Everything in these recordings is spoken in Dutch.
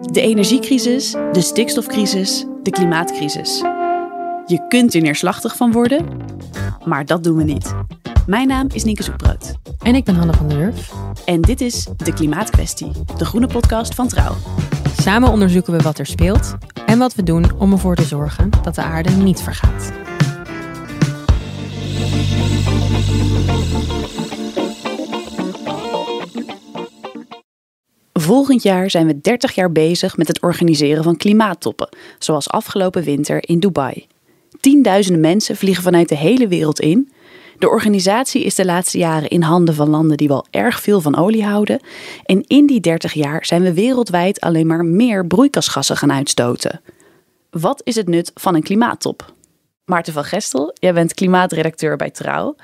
De energiecrisis, de stikstofcrisis, de klimaatcrisis. Je kunt er neerslachtig van worden, maar dat doen we niet. Mijn naam is Nienke Zoekbrood. En ik ben Hanne van der Wurf. En dit is De Klimaatkwestie, de groene podcast van Trouw. Samen onderzoeken we wat er speelt en wat we doen om ervoor te zorgen dat de aarde niet vergaat. Volgend jaar zijn we 30 jaar bezig met het organiseren van klimaattoppen, zoals afgelopen winter in Dubai. Tienduizenden mensen vliegen vanuit de hele wereld in. De organisatie is de laatste jaren in handen van landen die wel erg veel van olie houden. En in die 30 jaar zijn we wereldwijd alleen maar meer broeikasgassen gaan uitstoten. Wat is het nut van een klimaattop? Maarten van Gestel, jij bent klimaatredacteur bij Trouw.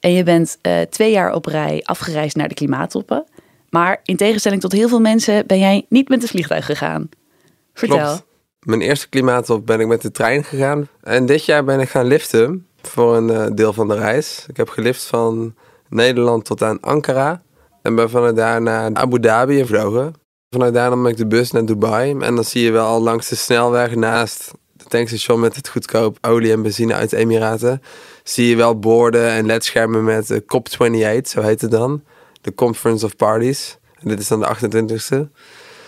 En je bent uh, twee jaar op rij afgereisd naar de klimaattoppen. Maar in tegenstelling tot heel veel mensen ben jij niet met het vliegtuig gegaan. Vertel. Klopt. Mijn eerste klimaattop ben ik met de trein gegaan. En dit jaar ben ik gaan liften voor een uh, deel van de reis. Ik heb gelift van Nederland tot aan Ankara. En ben vanuit daar naar Abu Dhabi gevlogen. Vanuit daar nam ik de bus naar Dubai. En dan zie je wel langs de snelweg naast het tankstation met het goedkoop olie en benzine uit de Emiraten. Zie je wel borden en ledschermen met uh, COP28, zo heet het dan de Conference of Parties. En dit is dan de 28e.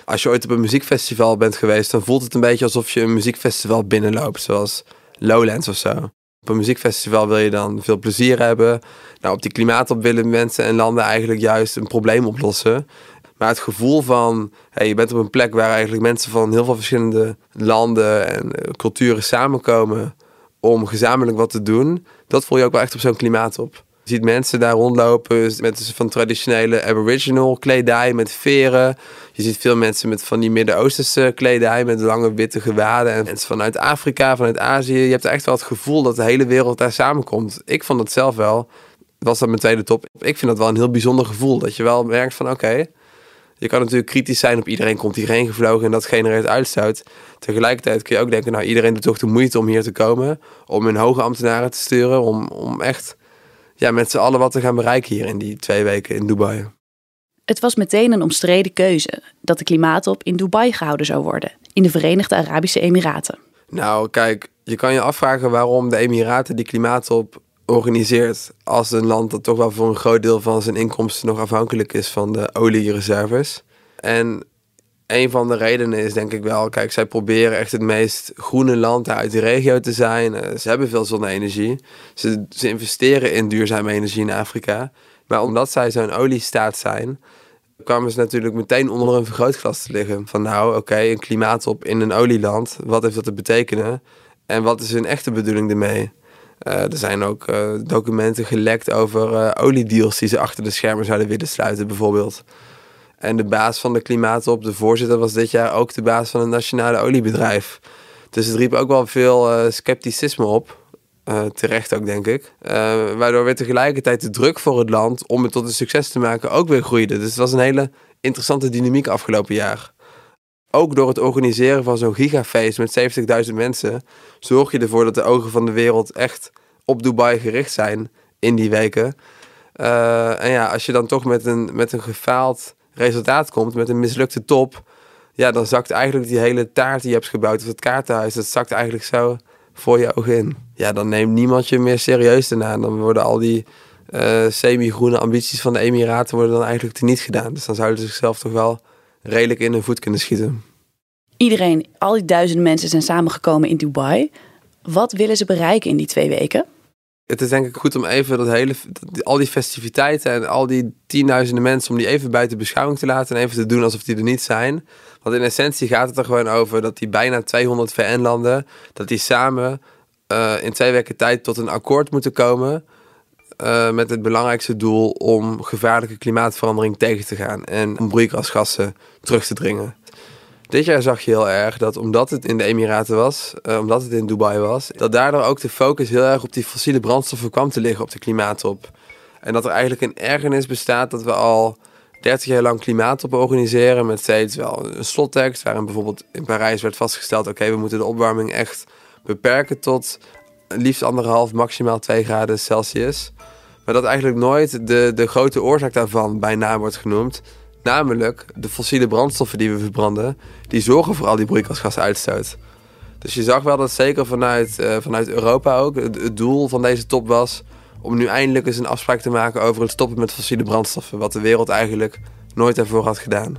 Als je ooit op een muziekfestival bent geweest, dan voelt het een beetje alsof je een muziekfestival binnenloopt, zoals Lowlands of zo. Op een muziekfestival wil je dan veel plezier hebben. Nou, op die klimaatop willen mensen en landen eigenlijk juist een probleem oplossen. Maar het gevoel van, hey, je bent op een plek waar eigenlijk mensen van heel veel verschillende landen en eh, culturen samenkomen om gezamenlijk wat te doen, dat voel je ook wel echt op zo'n klimaatop. Ziet mensen daar rondlopen met van traditionele aboriginal kledij met veren. Je ziet veel mensen met van die Midden-Oosterse kledij met lange witte gewaden. En mensen vanuit Afrika, vanuit Azië. Je hebt echt wel het gevoel dat de hele wereld daar samenkomt. Ik vond het zelf wel. Was dat mijn tweede top. Ik vind dat wel een heel bijzonder gevoel. Dat je wel merkt van oké, je kan natuurlijk kritisch zijn op iedereen komt hierheen gevlogen en dat genereert uitstoot. Tegelijkertijd kun je ook denken, nou iedereen doet toch de moeite om hier te komen. Om hun hoge ambtenaren te sturen. Om, om echt ja, met z'n allen wat te gaan bereiken hier in die twee weken in Dubai. Het was meteen een omstreden keuze dat de klimaattop in Dubai gehouden zou worden, in de Verenigde Arabische Emiraten. Nou, kijk, je kan je afvragen waarom de Emiraten die klimaattop organiseert als een land dat toch wel voor een groot deel van zijn inkomsten nog afhankelijk is van de oliereserves. En een van de redenen is denk ik wel, kijk, zij proberen echt het meest groene land uit de regio te zijn. Eh, ze hebben veel zonne-energie. Ze, ze investeren in duurzame energie in Afrika. Maar omdat zij zo'n oliestaat zijn, kwamen ze natuurlijk meteen onder een vergrootglas te liggen. Van nou, oké, een klimaatop in een olieland, wat heeft dat te betekenen? En wat is hun echte bedoeling ermee? Uh, er zijn ook uh, documenten gelekt over oliedeals die ze achter de schermen zouden willen sluiten, bijvoorbeeld. En de baas van de Klimaatop, de voorzitter, was dit jaar ook de baas van een nationale oliebedrijf. Dus het riep ook wel veel uh, scepticisme op. Uh, terecht ook, denk ik. Uh, waardoor weer tegelijkertijd de druk voor het land om het tot een succes te maken ook weer groeide. Dus het was een hele interessante dynamiek afgelopen jaar. Ook door het organiseren van zo'n gigafeest met 70.000 mensen, zorg je ervoor dat de ogen van de wereld echt op Dubai gericht zijn in die weken. en ja, als je dan toch met een, met een gefaald resultaat komt met een mislukte top, ja, dan zakt eigenlijk die hele taart die je hebt gebouwd, of het kaartenhuis, dat zakt eigenlijk zo voor je ogen in. Ja, dan neemt niemand je meer serieus daarna. Dan worden al die uh, semi-groene ambities van de Emiraten worden dan eigenlijk teniet gedaan. Dus dan zouden ze zichzelf toch wel redelijk in hun voet kunnen schieten. Iedereen, al die duizenden mensen zijn samengekomen in Dubai. Wat willen ze bereiken in die twee weken? Het is denk ik goed om even dat hele, al die festiviteiten en al die tienduizenden mensen, om die even buiten beschouwing te laten en even te doen alsof die er niet zijn. Want in essentie gaat het er gewoon over dat die bijna 200 VN-landen, dat die samen uh, in twee weken tijd tot een akkoord moeten komen. Uh, met het belangrijkste doel om gevaarlijke klimaatverandering tegen te gaan en om broeikasgassen terug te dringen. Dit jaar zag je heel erg dat omdat het in de Emiraten was, uh, omdat het in Dubai was, dat daardoor ook de focus heel erg op die fossiele brandstoffen kwam te liggen op de klimaattop. En dat er eigenlijk een ergernis bestaat dat we al 30 jaar lang klimaattoppen organiseren met steeds wel een slottekst waarin bijvoorbeeld in Parijs werd vastgesteld, oké, we moeten de opwarming echt beperken tot liefst anderhalf, maximaal 2 graden Celsius. Maar dat eigenlijk nooit de, de grote oorzaak daarvan bij naam wordt genoemd. Namelijk, de fossiele brandstoffen die we verbranden, die zorgen voor al die broeikasgasuitstoot. Dus je zag wel dat zeker vanuit, uh, vanuit Europa ook het, doel van deze top was om nu eindelijk eens een afspraak te maken over het stoppen met fossiele brandstoffen. Wat de wereld eigenlijk nooit ervoor had gedaan.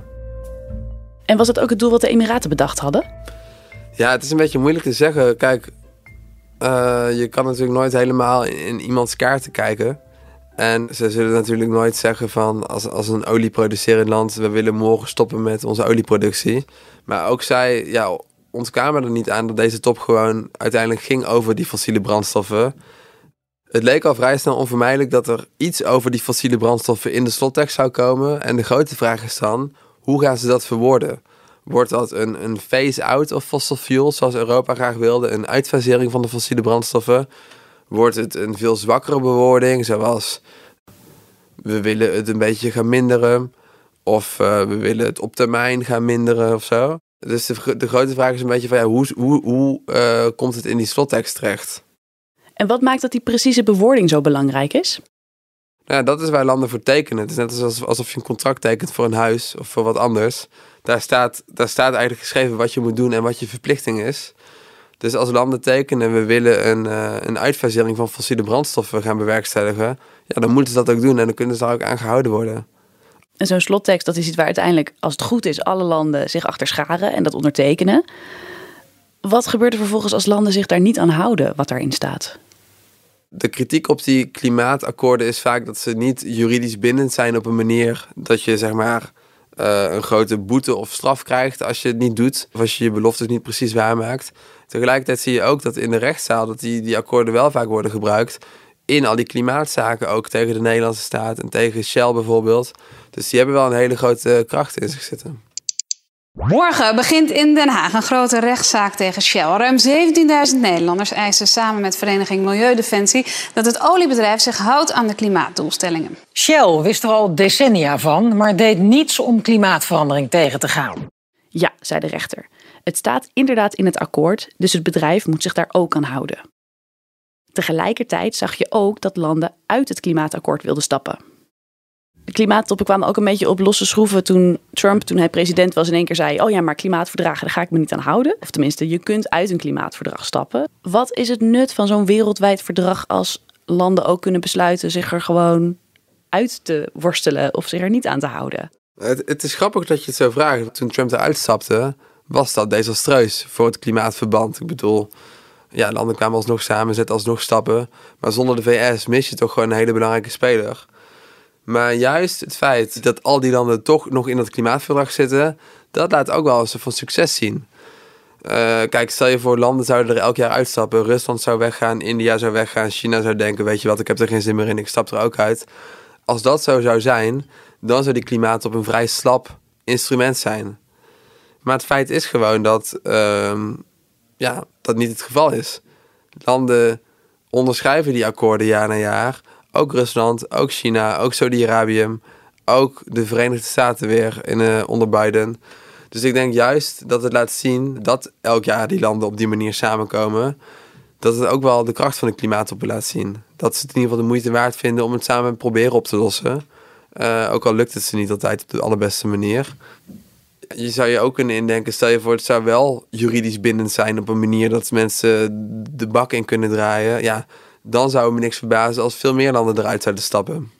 En was dat ook het doel wat de Emiraten bedacht hadden? Ja, het is een beetje moeilijk te zeggen. Kijk, uh, je kan natuurlijk nooit helemaal in, in iemands kaarten kijken. En ze zullen natuurlijk nooit zeggen van als, als een olieproducerend land, we willen morgen stoppen met onze olieproductie. Maar ook zij ja, ontkwamen er niet aan dat deze top gewoon uiteindelijk ging over die fossiele brandstoffen. Het leek al vrij snel onvermijdelijk dat er iets over die fossiele brandstoffen in de slottekst zou komen. En de grote vraag is dan, hoe gaan ze dat verwoorden? Wordt dat een, een phase-out of fossil fuels, zoals Europa graag wilde, een uitfasering van de fossiele brandstoffen? Wordt het een veel zwakkere bewoording, zoals we willen het een beetje gaan minderen, of uh, we willen het op termijn gaan minderen of zo? Dus de, de grote vraag is een beetje van ja, hoe, hoe, hoe uh, komt het in die slottekst terecht? En wat maakt dat die precieze bewoording zo belangrijk is? Nou, dat is waar landen voor tekenen. Het is net alsof je een contract tekent voor een huis of voor wat anders. Daar staat, daar staat eigenlijk geschreven wat je moet doen en wat je verplichting is. Dus als landen tekenen, we willen een, uh, een uitfasering van fossiele brandstoffen gaan bewerkstelligen, ja, dan moeten ze dat ook doen en dan kunnen ze daar ook aan gehouden worden. En zo'n slottekst, dat is iets waar uiteindelijk, als het goed is, alle landen zich achter scharen en dat ondertekenen. Wat gebeurt er vervolgens als landen zich daar niet aan houden, wat daarin staat? De kritiek op die klimaatakkoorden is vaak dat ze niet juridisch bindend zijn op een manier dat je zeg maar uh, een grote boete of straf krijgt als je het niet doet. Of als je je beloftes niet precies waarmaakt. Tegelijkertijd zie je ook dat in de rechtszaal dat die, die akkoorden wel vaak worden gebruikt. In al die klimaatzaken ook tegen de Nederlandse staat en tegen Shell bijvoorbeeld. Dus die hebben wel een hele grote kracht in zich zitten. Morgen begint in Den Haag een grote rechtszaak tegen Shell. Ruim 17.000 Nederlanders eisen samen met Vereniging Milieudefensie dat het oliebedrijf zich houdt aan de klimaatdoelstellingen. Shell wist er al decennia van, maar deed niets om klimaatverandering tegen te gaan. Ja, zei de rechter. Het staat inderdaad in het akkoord, dus het bedrijf moet zich daar ook aan houden. Tegelijkertijd zag je ook dat landen uit het klimaatakkoord wilden stappen klimaattoppen kwamen ook een beetje op losse schroeven toen Trump, toen hij president was, in één keer zei: Oh ja, maar klimaatverdragen, daar ga ik me niet aan houden. Of tenminste, je kunt uit een klimaatverdrag stappen. Wat is het nut van zo'n wereldwijd verdrag als landen ook kunnen besluiten zich er gewoon uit te worstelen of zich er niet aan te houden? Het, het is grappig dat je het zo vraagt. Toen Trump eruit stapte, was dat desastreus voor het klimaatverband. Ik bedoel, ja, landen kwamen alsnog samen, zetten alsnog stappen. Maar zonder de VS mis je toch gewoon een hele belangrijke speler. Maar juist het feit dat al die landen toch nog in dat klimaatverdrag zitten, dat laat ook wel eens van succes zien. Uh, kijk, stel je voor, landen zouden er elk jaar uitstappen. Rusland zou weggaan, India zou weggaan, China zou denken: Weet je wat, ik heb er geen zin meer in, ik stap er ook uit. Als dat zo zou zijn, dan zou die klimaat op een vrij slap instrument zijn. Maar het feit is gewoon dat uh, ja, dat niet het geval is. Landen onderschrijven die akkoorden jaar na jaar ook Rusland, ook China, ook Saudi-Arabië, ook de Verenigde Staten weer in, uh, onder Biden. Dus ik denk juist dat het laat zien dat elk jaar die landen op die manier samenkomen. Dat het ook wel de kracht van de klimaat op laat zien. Dat ze het in ieder geval de moeite waard vinden om het samen proberen op te lossen. Uh, ook al lukt het ze niet altijd op de allerbeste manier. Je zou je ook kunnen indenken, stel je voor, het zou wel juridisch bindend zijn op een manier dat mensen de bak in kunnen draaien. Ja, dan zou me niks verbazen als veel meer landen eruit zouden stappen.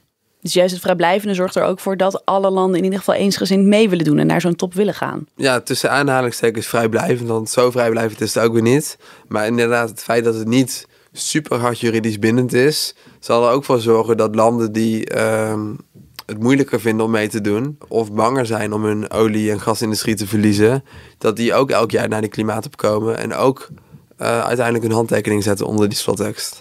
Dus juist het vrijblijvende zorgt er ook voor dat alle landen in ieder geval eensgezind mee willen doen en naar zo'n top willen gaan. Ja, tussen aanhalingstekens vrijblijvend, want zo vrijblijvend is het ook weer niet. Maar inderdaad, het feit dat het niet super hard juridisch bindend is, zal er ook voor zorgen dat landen die ehm, het moeilijker vinden om mee te doen, of banger zijn om hun olie- en gasindustrie te verliezen, dat die ook elk jaar naar de klimaat opkomen en ook uh, uiteindelijk hun handtekening zetten onder die slottekst.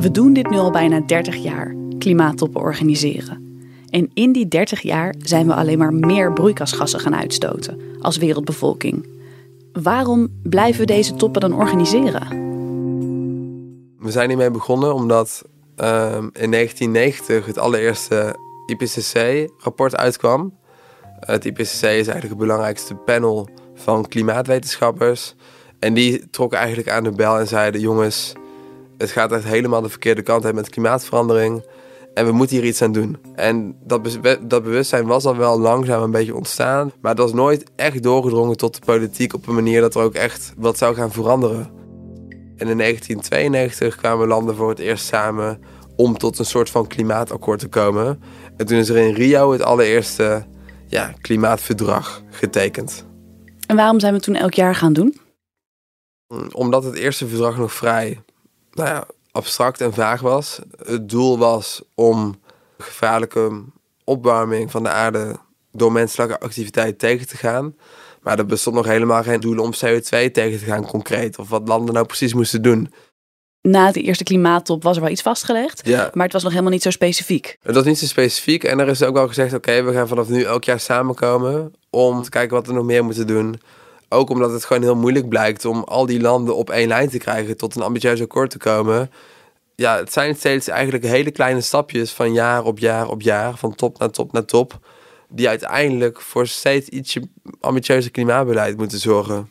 We doen dit nu al bijna 30 jaar, klimaattoppen organiseren. En in die 30 jaar zijn we alleen maar meer broeikasgassen gaan uitstoten als wereldbevolking. Waarom blijven we deze toppen dan organiseren? We zijn hiermee begonnen omdat ehm, in 1990 het allereerste IPCC-rapport uitkwam. Het IPCC is eigenlijk het belangrijkste panel van klimaatwetenschappers. En die trokken eigenlijk aan de bel en zeiden: jongens, Het gaat echt helemaal de verkeerde kant uit met klimaatverandering. En we moeten hier iets aan doen. En dat, dat bewustzijn was al wel langzaam een beetje ontstaan. Maar het was nooit echt doorgedrongen tot de politiek op een manier dat er ook echt wat zou gaan veranderen. En in 1992 kwamen landen voor het eerst samen om tot een soort van klimaatakkoord te komen. En toen is er in Rio het allereerste ja, klimaatverdrag getekend. En waarom zijn we toen elk jaar gaan doen? Omdat het eerste verdrag nog vrij nou ja, abstract en vaag was. Het doel was om gevaarlijke opwarming van de aarde door menselijke activiteit tegen te gaan. Maar er bestond nog helemaal geen doel om CO2 tegen te gaan concreet. Of wat landen nou precies moesten doen. Na de eerste klimaattop was er wel iets vastgelegd. Ja. Maar het was nog helemaal niet zo specifiek. Het was niet zo specifiek. En er is ook wel gezegd, oké, we gaan vanaf nu elk jaar samenkomen om te kijken wat we nog meer moeten doen. Ook omdat het gewoon heel moeilijk blijkt om al die landen op één lijn te krijgen tot een ambitieus akkoord te komen. Ja, het zijn steeds eigenlijk hele kleine stapjes van jaar op jaar op jaar, van top naar top naar top, die uiteindelijk voor steeds ietsje ambitieuzer klimaatbeleid moeten zorgen.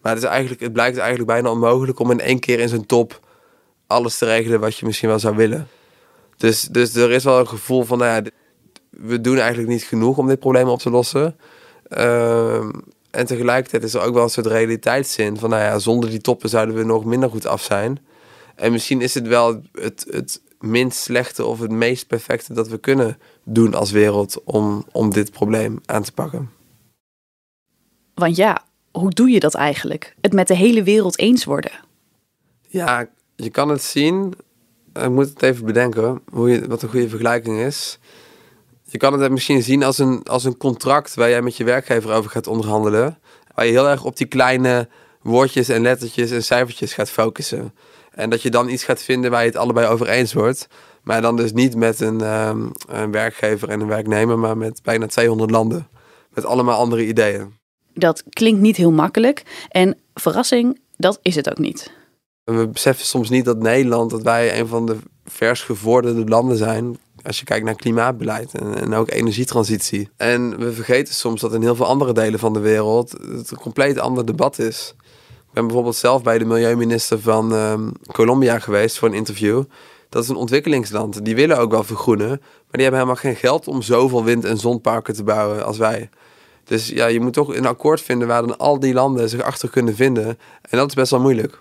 Maar het, is eigenlijk, het blijkt eigenlijk bijna onmogelijk om in één keer in zo'n top alles te regelen wat je misschien wel zou willen. Dus, dus er is wel een gevoel van, nou ja, we doen eigenlijk niet genoeg om dit probleem op te lossen. Ehm, en tegelijkertijd is er ook wel een soort realiteitszin van, nou ja, zonder die toppen zouden we nog minder goed af zijn. En misschien is het wel het, het minst slechte of het meest perfecte dat we kunnen doen als wereld om, om dit probleem aan te pakken. Want ja, hoe doe je dat eigenlijk? Het met de hele wereld eens worden. Ja, je kan het zien. Ik moet het even bedenken hoe je, wat een goede vergelijking is. Je kan het misschien zien als een, als een contract waar jij met je werkgever over gaat onderhandelen. Waar je heel erg op die kleine woordjes en lettertjes en cijfertjes gaat focussen. En dat je dan iets gaat vinden waar je het allebei over eens wordt. Maar dan dus niet met een, um, een werkgever en een werknemer, maar met bijna 200 landen. Met allemaal andere ideeën. Dat klinkt niet heel makkelijk. En verrassing, dat is het ook niet. We beseffen soms niet dat Nederland, dat wij een van de vers gevorderde landen zijn. Als je kijkt naar klimaatbeleid en, ook energietransitie. En we vergeten soms dat in heel veel andere delen van de wereld het een compleet ander debat is. Ik ben bijvoorbeeld zelf bij de milieuminister van um, Colombia geweest voor een interview. Dat is een ontwikkelingsland. Die willen ook wel vergroenen. Maar die hebben helemaal geen geld om zoveel wind- en zonparken te bouwen als wij. Dus ja, je moet toch een akkoord vinden waar dan al die landen zich achter kunnen vinden. En dat is best wel moeilijk.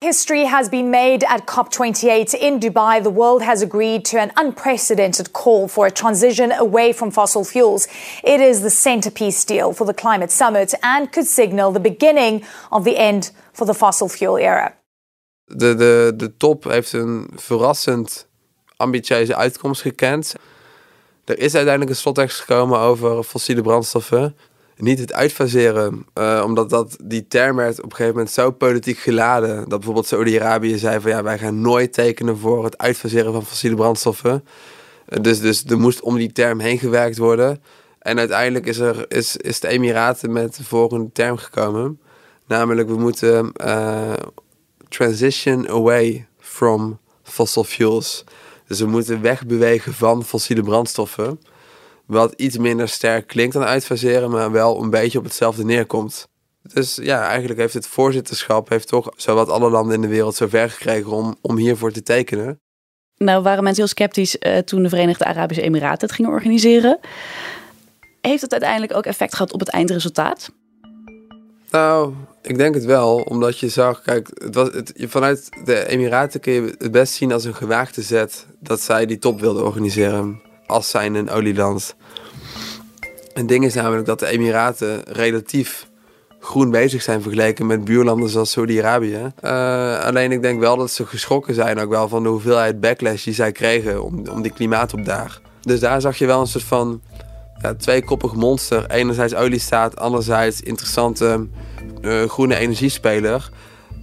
History has been made at COP28 in Dubai. The world has agreed to an unprecedented call for a transition away from fossil fuels. It is the centerpiece deal for the climate summit and could signal the beginning of the end for the fossil fuel era. De, de, de top heeft een verrassend ambitieuze uitkomst gekend. Er is uiteindelijk een slottekst gekomen over fossiele brandstoffen niet het uitfaseren. Uh, omdat dat, die term werd op een gegeven moment zo politiek geladen. Dat bijvoorbeeld Saudi-Arabië zei van ja, wij gaan nooit tekenen voor het uitfaseren van fossiele brandstoffen. Uh, dus, dus er moest om die term heen gewerkt worden. En uiteindelijk is, er, is, is de Emiraten met de volgende term gekomen. Namelijk, we moeten uh, transition away from fossil fuels. Dus we moeten wegbewegen van fossiele brandstoffen. Wat iets minder sterk klinkt dan uitfaseren, maar wel een beetje op hetzelfde neerkomt. Dus ja, eigenlijk heeft het voorzitterschap heeft toch zowat alle landen in de wereld zover gekregen om, om hiervoor te tekenen. Nou waren mensen heel sceptisch uh, toen de Verenigde Arabische Emiraten het gingen organiseren. Heeft het uiteindelijk ook effect gehad op het eindresultaat? Nou, ik denk het wel, omdat je zag, kijk, het was, het, vanuit de Emiraten kun je het best zien als een gewaagde zet dat zij die top wilden organiseren als zijn een olieland. Het ding is namelijk dat de Emiraten relatief groen bezig zijn vergeleken met buurlanden zoals Saudi-Arabië. Uh, alleen ik denk wel dat ze geschrokken zijn ook wel van de hoeveelheid backlash die zij kregen om, om die klimaatopdaag. Dus daar zag je wel een soort van ja, tweekoppig monster. Enerzijds oliestaat, anderzijds interessante uh, groene energiespeler.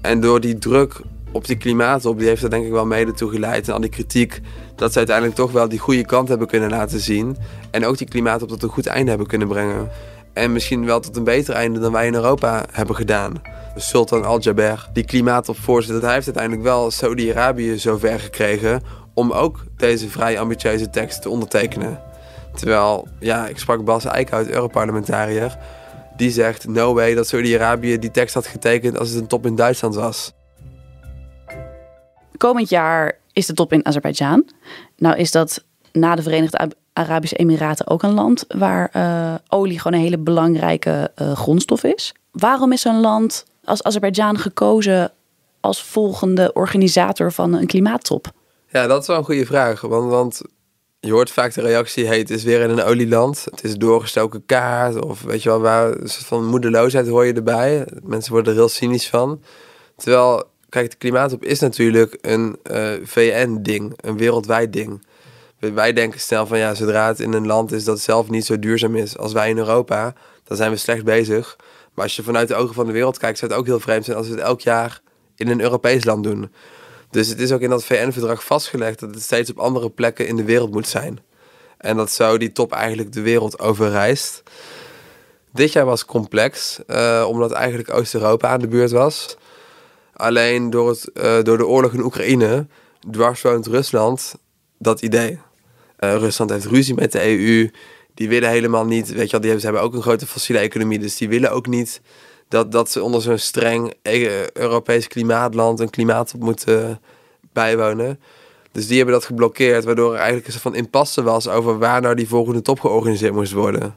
En door die druk op die klimaatop, die heeft er denk ik wel mede toe geleid. En al die kritiek, dat ze uiteindelijk toch wel die goede kant hebben kunnen laten zien. En ook die klimaatop tot een goed einde hebben kunnen brengen. En misschien wel tot een beter einde dan wij in Europa hebben gedaan. Sultan Al-Jaber, die klimaatopvoorzitter, hij heeft uiteindelijk wel Saudi-Arabië zover gekregen om ook deze vrij ambitieuze tekst te ondertekenen. Terwijl, ja, ik sprak Bas Eickhout, Europarlementariër. Die zegt, no way dat Saudi-Arabië die tekst had getekend als het een top in Duitsland was. Komend jaar is de top in Azerbeidzjan. Nou is dat na de Verenigde Arabische Emiraten ook een land waar uh, olie gewoon een hele belangrijke uh, grondstof is. Waarom is zo'n land als Azerbeidzjan gekozen als volgende organisator van een klimaattop? Ja, dat is wel een goede vraag. Want, want je hoort vaak de reactie, hey, het is weer in een olieland. Het is doorgestoken kaart. Of weet je wel, waar een soort van moedeloosheid hoor je erbij. Mensen worden er heel cynisch van. Terwijl, kijk, de klimaattop is natuurlijk een uh, VN-ding. Een wereldwijd ding. Wij denken snel van, ja, zodra het in een land is dat zelf niet zo duurzaam is als wij in Europa, dan zijn we slecht bezig. Maar als je vanuit de ogen van de wereld kijkt, zou het ook heel vreemd zijn als we het elk jaar in een Europees land doen. Dus het is ook in dat VN-verdrag vastgelegd dat het steeds op andere plekken in de wereld moet zijn. En dat zo die top eigenlijk de wereld overreist. Dit jaar was complex, uh, omdat eigenlijk Oost-Europa aan de beurt was. Alleen door, het, uh, door de oorlog in Oekraïne dwarswoont Rusland dat idee. Uh, Rusland heeft ruzie met de EU. Die willen helemaal niet, weet je wel, die hebben, ze hebben ook een grote fossiele economie. Dus die willen ook niet dat, dat ze onder zo'n streng e- Europees klimaatland een klimaat moeten bijwonen. Dus die hebben dat geblokkeerd, waardoor er eigenlijk een van impasse was over waar nou die volgende top georganiseerd moest worden.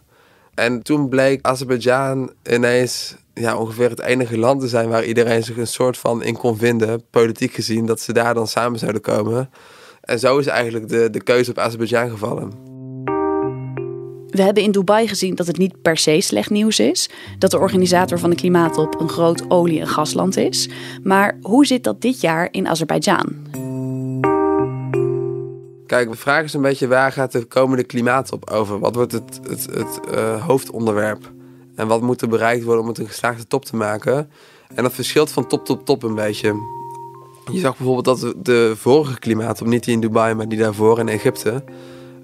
En toen bleek Azerbeidzjan ineens ja, ongeveer het enige land te zijn waar iedereen zich een soort van in kon vinden, politiek gezien, dat ze daar dan samen zouden komen. En zo is eigenlijk de, de keuze op Azerbeidzjan gevallen. We hebben in Dubai gezien dat het niet per se slecht nieuws is. Dat de organisator van de klimaattop een groot olie- en gasland is. Maar hoe zit dat dit jaar in Azerbeidzjan? Kijk, de vraag is een beetje waar gaat de komende klimaattop over? Wat wordt het, het, het uh, hoofdonderwerp? En wat moet er bereikt worden om het een geslaagde top te maken? En dat verschilt van top tot top een beetje. Je zag bijvoorbeeld dat de vorige klimaattop, niet die in Dubai, maar die daarvoor in Egypte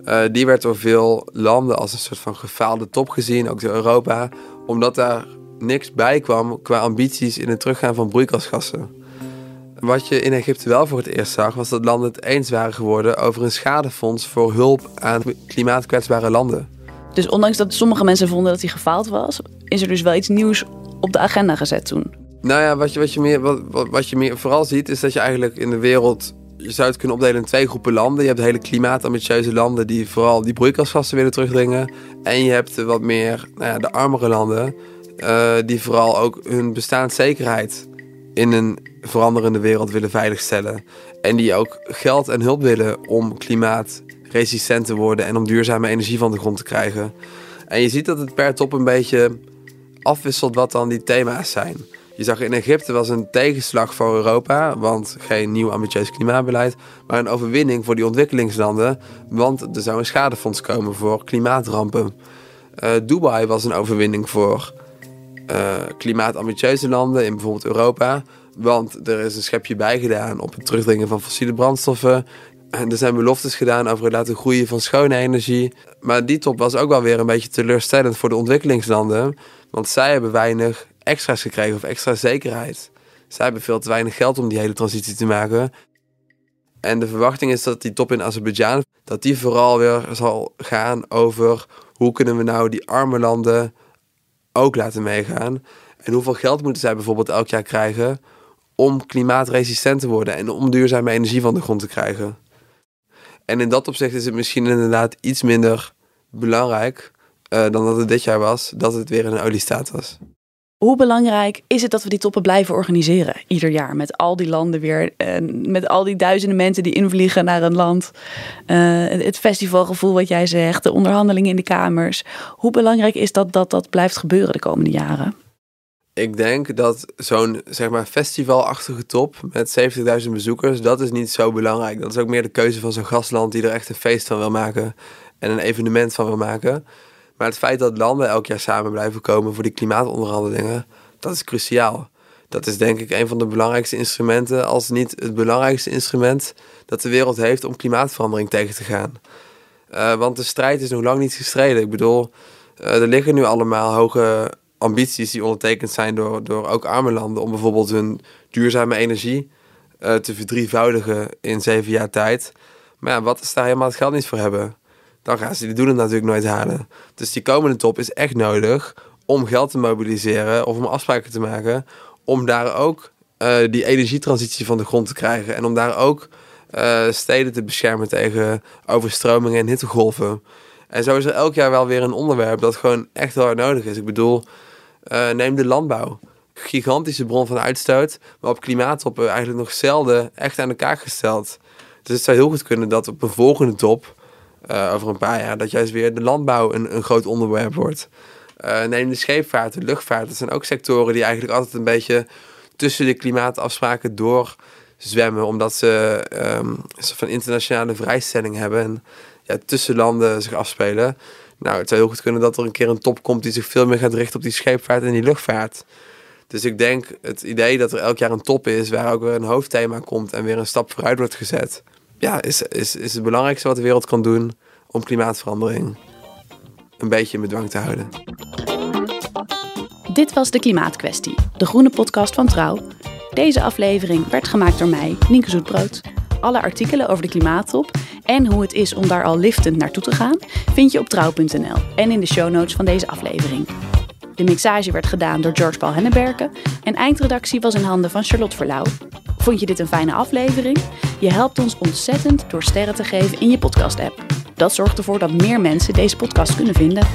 uh, die werd door veel landen als een soort van gefaalde top gezien, ook door Europa, omdat daar niks bij kwam qua ambities in het teruggaan van broeikasgassen. Wat je in Egypte wel voor het eerst zag, was dat landen het eens waren geworden over een schadefonds voor hulp aan klimaatkwetsbare landen. Dus ondanks dat sommige mensen vonden dat hij gefaald was, is er dus wel iets nieuws op de agenda gezet toen. Nou ja, wat je, wat je, meer, wat, wat je meer vooral ziet, is dat je eigenlijk in de wereld je zou het kunnen opdelen in twee groepen landen. Je hebt hele klimaatambitieuze landen die vooral die broeikasgassen willen terugdringen. En je hebt wat meer nou ja, de armere landen uh, die vooral ook hun bestaanszekerheid in een veranderende wereld willen veiligstellen. En die ook geld en hulp willen om klimaatresistent te worden en om duurzame energie van de grond te krijgen. En je ziet dat het per top een beetje afwisselt wat dan die thema's zijn. Je zag in Egypte was een tegenslag voor Europa, want geen nieuw ambitieus klimaatbeleid, maar een overwinning voor die ontwikkelingslanden, want er zou een schadefonds komen voor klimaatrampen. Uh, Dubai was een overwinning voor uh, klimaatambitieuze landen in bijvoorbeeld Europa, want er is een schepje bijgedaan op het terugdringen van fossiele brandstoffen. En er zijn beloftes gedaan over het laten groeien van schone energie. Maar die top was ook wel weer een beetje teleurstellend voor de ontwikkelingslanden. Want zij hebben weinig extra's gekregen of extra zekerheid. Zij hebben veel te weinig geld om die hele transitie te maken. En de verwachting is dat die top in Azerbeidzjan, dat die vooral weer zal gaan over hoe kunnen we nou die arme landen ook laten meegaan. En hoeveel geld moeten zij bijvoorbeeld elk jaar krijgen om klimaatresistent te worden en om duurzame energie van de grond te krijgen. En in dat opzicht is het misschien inderdaad iets minder belangrijk uh, dan dat het dit jaar was, dat het weer een oliestaat was. Hoe belangrijk is het dat we die toppen blijven organiseren ieder jaar? Met al die landen weer, en met al die duizenden mensen die invliegen naar een land. Uh, het festivalgevoel wat jij zegt, de onderhandelingen in de kamers. Hoe belangrijk is dat dat dat blijft gebeuren de komende jaren? Ik denk dat zo'n zeg maar festivalachtige top met 70.000 bezoekers, dat is niet zo belangrijk. Dat is ook meer de keuze van zo'n gastland die er echt een feest van wil maken en een evenement van wil maken. Maar het feit dat landen elk jaar samen blijven komen voor die klimaatonderhandelingen, dat is cruciaal. Dat is denk ik een van de belangrijkste instrumenten, als niet het belangrijkste instrument dat de wereld heeft om klimaatverandering tegen te gaan. Uh, want de strijd is nog lang niet gestreden. Ik bedoel, uh, er liggen nu allemaal hoge ambities die ondertekend zijn door, door ook arme landen om bijvoorbeeld hun duurzame energie uh, te verdrievoudigen in zeven jaar tijd. Maar ja, wat is daar helemaal het geld niet voor hebben? Dan gaan ze die doelen natuurlijk nooit halen. Dus die komende top is echt nodig om geld te mobiliseren of om afspraken te maken om daar ook eh, die energietransitie van de grond te krijgen. En om daar ook eh, steden te beschermen tegen overstromingen en hittegolven. En zo is er elk jaar wel weer een onderwerp dat gewoon echt heel hard nodig is. Ik bedoel, uh, neem de landbouw. Gigantische bron van uitstoot, maar op klimaattoppen eigenlijk nog zelden echt aan de kaak gesteld. Dus het zou heel goed kunnen dat op een volgende top, over een paar jaar, dat juist weer de landbouw een, een groot onderwerp wordt. neem de scheepvaart, de luchtvaart. Dat zijn ook sectoren die eigenlijk altijd een beetje tussen de klimaatafspraken door zwemmen, omdat ze um, van internationale vrijstelling hebben en ja, tussen landen zich afspelen. Nou, het zou heel goed kunnen dat er een keer een top komt die zich veel meer gaat richten op die scheepvaart en die luchtvaart. Dus ik denk het idee dat er elk jaar een top is waar ook weer een hoofdthema komt en weer een stap vooruit wordt gezet, ja, is, is, is het belangrijkste wat de wereld kan doen om klimaatverandering een beetje in bedwang te houden. Dit was de Klimaatkwestie, de groene podcast van Trouw. Deze aflevering werd gemaakt door mij, Nienke Zoetbrood. Alle artikelen over de klimaattop en hoe het is om daar al liftend naartoe te gaan, vind je op trouw.nl en in de show notes van deze aflevering. De mixage werd gedaan door George Paul Henneberken en eindredactie was in handen van Charlotte Verlauw. Vond je dit een fijne aflevering? Je helpt ons ontzettend door sterren te geven in je podcast-app. Dat zorgt ervoor dat meer mensen deze podcast kunnen vinden.